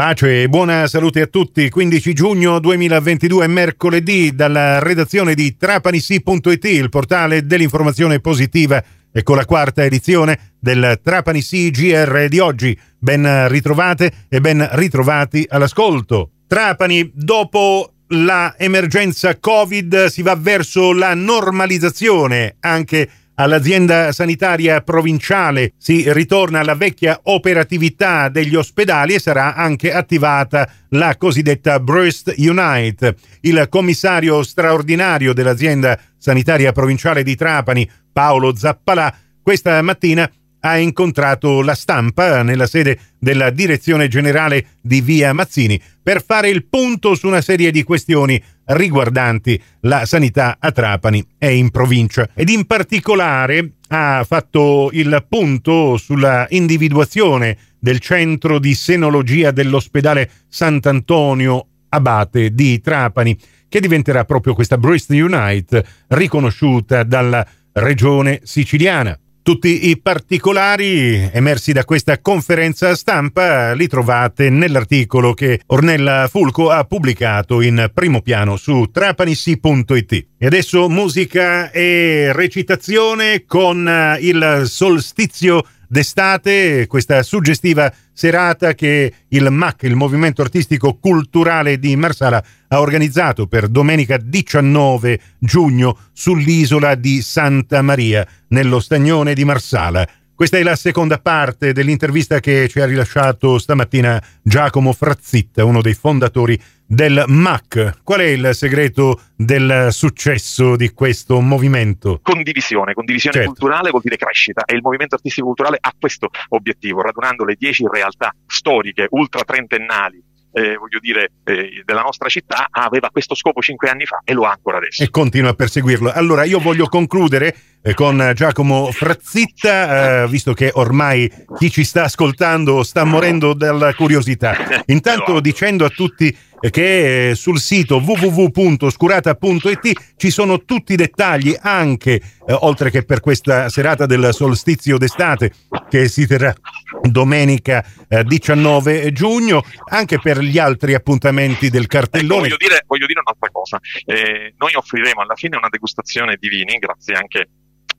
Pace e buona salute a tutti. 15 giugno 2022, mercoledì, dalla redazione di trapanissi.it, il portale dell'informazione positiva, e con la quarta edizione del Trapanissi GR di oggi. Ben ritrovate e ben ritrovati all'ascolto. Trapani, dopo la emergenza Covid si va verso la normalizzazione anche all'azienda sanitaria provinciale si ritorna alla vecchia operatività degli ospedali e sarà anche attivata la cosiddetta Breast Unite. Il commissario straordinario dell'azienda sanitaria provinciale di Trapani, Paolo Zappalà, questa mattina ha incontrato la stampa nella sede della direzione generale di Via Mazzini per fare il punto su una serie di questioni riguardanti la sanità a Trapani e in provincia ed in particolare ha fatto il punto sulla individuazione del centro di senologia dell'ospedale Sant'Antonio Abate di Trapani che diventerà proprio questa Breast Unite riconosciuta dalla regione siciliana. Tutti i particolari emersi da questa conferenza stampa li trovate nell'articolo che Ornella Fulco ha pubblicato in primo piano su trapanissi.it. E adesso musica e recitazione con il solstizio d'estate, questa suggestiva serata che il MAC, il Movimento Artistico Culturale di Marsala, ha organizzato per domenica 19 giugno sull'isola di Santa Maria, nello stagnone di Marsala. Questa è la seconda parte dell'intervista che ci ha rilasciato stamattina Giacomo Frazzitta, uno dei fondatori del MAC. Qual è il segreto del successo di questo movimento? Condivisione, condivisione certo. culturale vuol dire crescita e il movimento artistico culturale ha questo obiettivo, radunando le dieci realtà storiche ultra trentennali eh, voglio dire, eh, della nostra città aveva questo scopo cinque anni fa e lo ha ancora adesso. E continua a perseguirlo. Allora io voglio concludere eh, con Giacomo Frazzitta, eh, visto che ormai chi ci sta ascoltando sta morendo dalla curiosità. Intanto dicendo a tutti che sul sito www.oscurata.it ci sono tutti i dettagli anche eh, oltre che per questa serata del solstizio d'estate che si terrà domenica eh, 19 giugno anche per gli altri appuntamenti del cartellone. Ecco, voglio, dire, voglio, dire, un'altra cosa, eh, noi offriremo alla fine una degustazione di vini grazie anche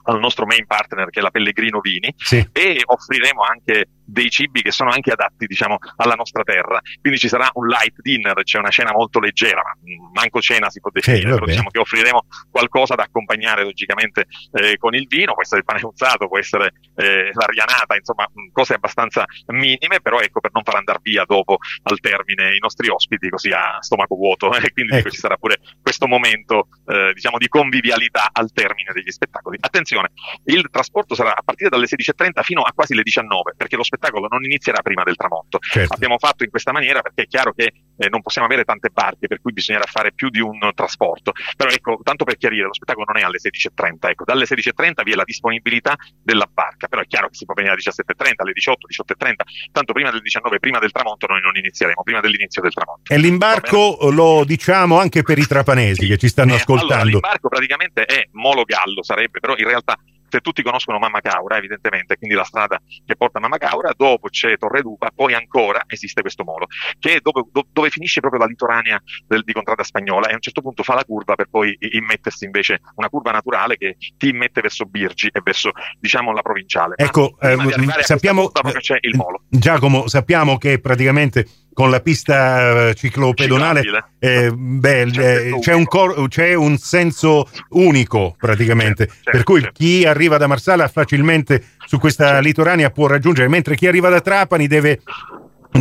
al nostro main partner che è la Pellegrino Vini sì. e offriremo anche dei cibi che sono anche adatti diciamo alla nostra terra. Quindi ci sarà un light dinner c'è una cena molto leggera manco cena si può definire sì, però diciamo che offriremo qualcosa da accompagnare logicamente eh, con il vino. Può essere il pane uzzato può essere eh, l'arianata insomma cose abbastanza minime però ecco per non far andare via dopo al termine i nostri ospiti così a stomaco vuoto. E quindi ecco. ci sarà pure questo momento eh, diciamo di convivialità al termine degli spettacoli. Attenzione il trasporto sarà a partire dalle 16.30 fino a quasi le 19 perché lo spettacolo spettacolo non inizierà prima del tramonto. Certo. Abbiamo fatto in questa maniera perché è chiaro che eh, non possiamo avere tante barche, per cui bisognerà fare più di un trasporto. Però ecco, tanto per chiarire, lo spettacolo non è alle 16.30, ecco, dalle 16.30 vi è la disponibilità della barca, però è chiaro che si può venire alle 17.30, alle 18, 18.30, tanto prima del 19, prima del tramonto noi non inizieremo, prima dell'inizio del tramonto. E l'imbarco lo diciamo anche per i trapanesi che ci stanno eh, ascoltando. Allora, l'imbarco praticamente è Molo Gallo, sarebbe, però in realtà se tutti conoscono Mamma Caura, evidentemente, quindi la strada che porta a Mamma Caura, dopo c'è Torre Dupa, poi ancora esiste questo molo, che è dove, dove finisce proprio la litoranea del, di Contrada Spagnola e a un certo punto fa la curva per poi immettersi invece una curva naturale che ti immette verso Birgi e verso, diciamo, la provinciale. Ecco, eh, sappiamo, c'è il molo. Giacomo, sappiamo che praticamente con la pista eh, ciclopedonale eh, beh, eh, c'è, un cor- c'è, un senso unico praticamente certo, certo, per cui certo. chi arriva da Marsala facilmente su questa certo. litoranea può raggiungere mentre chi arriva da Trapani deve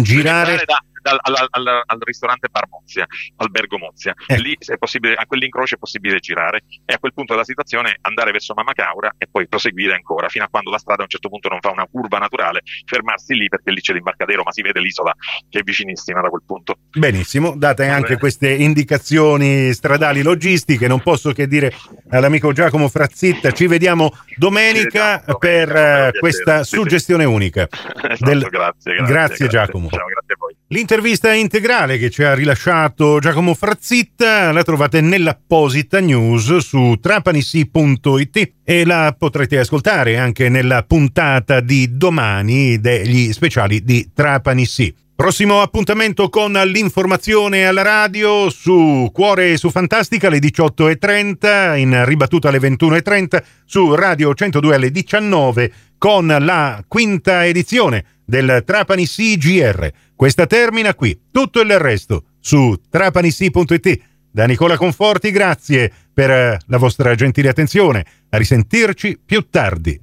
girare da, dal, al, al, al, ristorante Bar Mozia, Albergo Mozia. Eh. Lì è possibile, a quell'incrocio è possibile girare e a quel punto della situazione andare verso Mamacaura e poi proseguire ancora fino a quando la strada a un certo punto non fa una curva naturale, fermarsi lì perché lì c'è l'imbarcadero, ma si vede l'isola che è vicinissima da quel punto. Benissimo, date anche queste indicazioni stradali logistiche, non posso che dire all'amico Giacomo Frazzitta, ci vediamo domenica, ci vediamo, per domenica, questa suggestione unica. Esatto, Del... grazie, grazie, grazie, grazie, Giacomo. Ciao, grazie a voi. L'intervista integrale che ci ha rilasciato Giacomo Frazzitta la trovate nell'apposita news su trapanissi.it e la potrete ascoltare anche nella puntata di domani degli speciali di Trapanissi. Prossimo appuntamento con l'informazione alla radio su Cuore e su Fantastica alle 18.30, in ribattuta alle 21.30 su Radio 102 alle 19 con la quinta edizione del Trapani CGR. Questa termina qui, tutto il resto su trapanissi.it. Da Nicola Conforti grazie per la vostra gentile attenzione, a risentirci più tardi.